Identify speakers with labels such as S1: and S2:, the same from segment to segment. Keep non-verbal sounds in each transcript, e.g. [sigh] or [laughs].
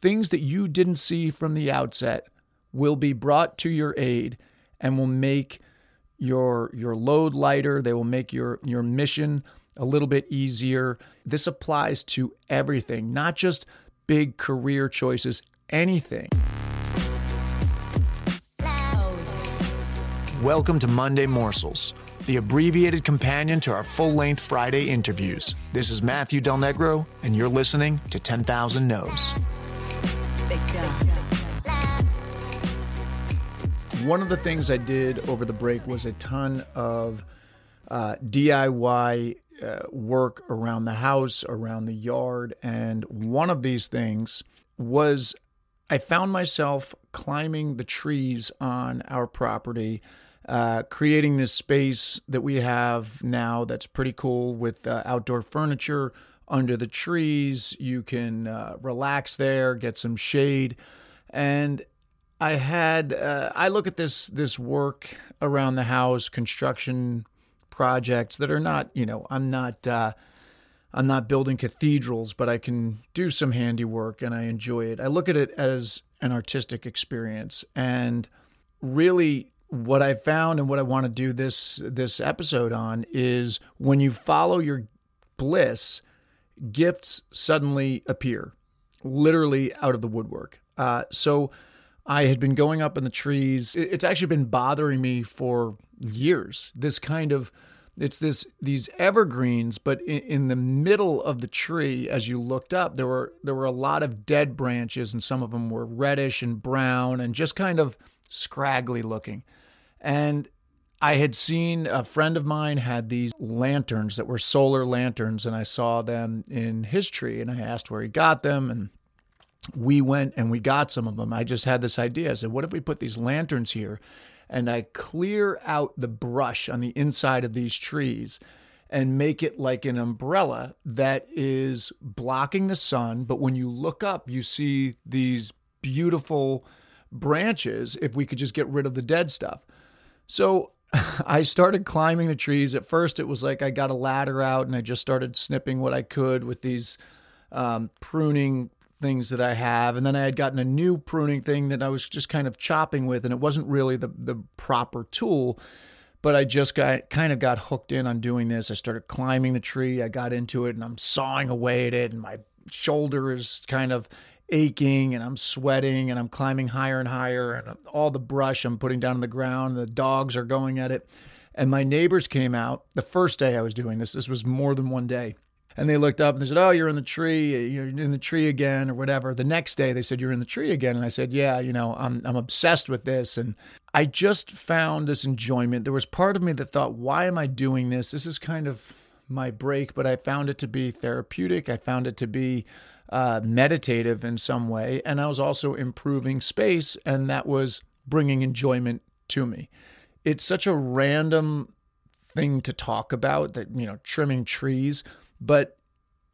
S1: things that you didn't see from the outset will be brought to your aid and will make your your load lighter. They will make your your mission a little bit easier. This applies to everything, not just big career choices, anything. Welcome to Monday Morsels, the abbreviated companion to our full length Friday interviews. This is Matthew Del Negro, and you're listening to 10,000 No's. One of the things I did over the break was a ton of uh, DIY uh, work around the house, around the yard. And one of these things was I found myself climbing the trees on our property, uh, creating this space that we have now that's pretty cool with uh, outdoor furniture under the trees. You can uh, relax there, get some shade. And I had uh, I look at this this work around the house, construction projects that are not, you know, I'm not uh, I'm not building cathedrals, but I can do some handiwork and I enjoy it. I look at it as an artistic experience and really what I found and what I want to do this this episode on is when you follow your bliss, gifts suddenly appear, literally out of the woodwork. Uh, so I had been going up in the trees. It's actually been bothering me for years. This kind of it's this these evergreens, but in, in, the middle of the tree, as you looked up, there were there were a lot of dead branches, and some of them were reddish and brown and just kind of scraggly looking. And I had seen a friend of mine had these lanterns that were solar lanterns, and I saw them in his tree, and I asked where he got them, and we went and we got some of them. I just had this idea. I said, what if we put these lanterns here and I clear out the brush on the inside of these trees and make it like an umbrella that is blocking the sun. But when you look up, you see these beautiful branches if we could just get rid of the dead stuff. So [laughs] I started climbing the trees. At first, it was like I got a ladder out and I just started snipping what I could with these um, pruning things that I have. And then I had gotten a new pruning thing that I was just kind of chopping with, and it wasn't really the, the proper tool. But I just got kind of got hooked in on doing this. I started climbing the tree. I got into it and I'm sawing away at it, and my shoulder is kind of aching and I'm sweating and I'm climbing higher and higher and all the brush I'm putting down on the ground. The dogs are going at it. And my neighbors came out the first day I was doing this. This was more than one day and they looked up and they said, "Oh, you're in the tree. You're in the tree again, or whatever." The next day, they said, "You're in the tree again," and I said, "Yeah, you know, I'm I'm obsessed with this." And I just found this enjoyment. There was part of me that thought, "Why am I doing this? This is kind of my break," but I found it to be therapeutic. I found it to be uh, meditative in some way, and I was also improving space, and that was bringing enjoyment to me. It's such a random thing to talk about that you know trimming trees but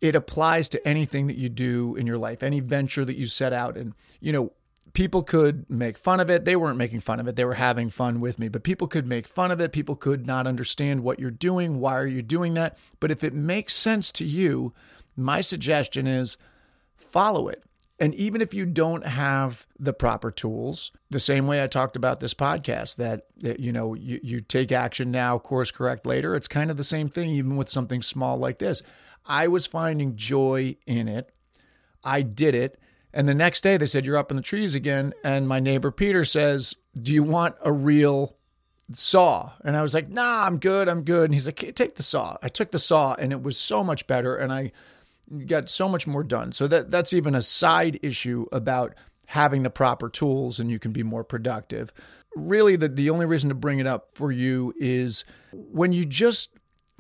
S1: it applies to anything that you do in your life, any venture that you set out. And, you know, people could make fun of it. They weren't making fun of it, they were having fun with me. But people could make fun of it. People could not understand what you're doing. Why are you doing that? But if it makes sense to you, my suggestion is follow it. And even if you don't have the proper tools, the same way I talked about this podcast, that, that you know, you, you take action now, course correct later, it's kind of the same thing, even with something small like this. I was finding joy in it. I did it. And the next day they said, You're up in the trees again. And my neighbor Peter says, Do you want a real saw? And I was like, Nah, I'm good. I'm good. And he's like, Take the saw. I took the saw and it was so much better. And I got so much more done. So that that's even a side issue about having the proper tools and you can be more productive. Really the the only reason to bring it up for you is when you just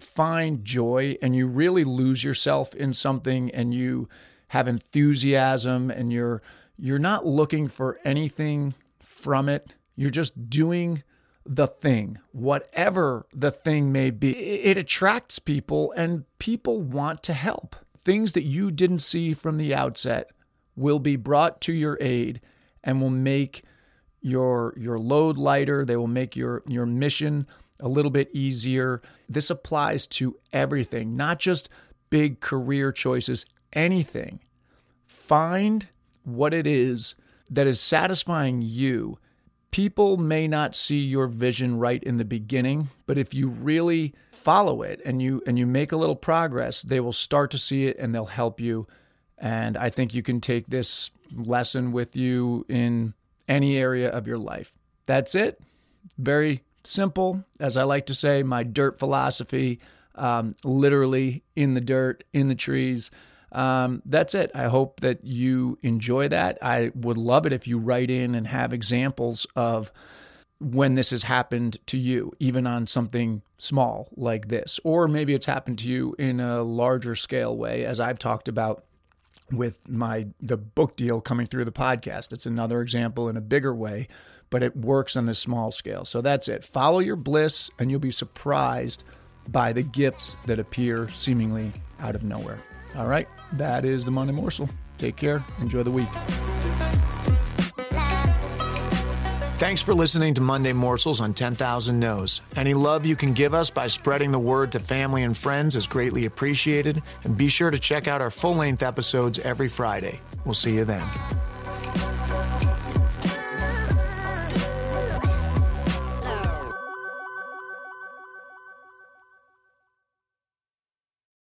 S1: find joy and you really lose yourself in something and you have enthusiasm and you're you're not looking for anything from it. You're just doing the thing, whatever the thing may be. It attracts people and people want to help things that you didn't see from the outset will be brought to your aid and will make your your load lighter they will make your your mission a little bit easier this applies to everything not just big career choices anything find what it is that is satisfying you. People may not see your vision right in the beginning, but if you really follow it and you and you make a little progress, they will start to see it and they'll help you. And I think you can take this lesson with you in any area of your life. That's it. Very simple, as I like to say, my dirt philosophy, um, literally in the dirt, in the trees. Um, that's it. I hope that you enjoy that. I would love it if you write in and have examples of when this has happened to you, even on something small like this, or maybe it's happened to you in a larger scale way, as I've talked about with my the book deal coming through the podcast. It's another example in a bigger way, but it works on this small scale. So that's it. Follow your bliss, and you'll be surprised by the gifts that appear seemingly out of nowhere. All right, that is the Monday Morsel. Take care. Enjoy the week. Thanks for listening to Monday Morsels on 10,000 No's. Any love you can give us by spreading the word to family and friends is greatly appreciated. And be sure to check out our full length episodes every Friday. We'll see you then.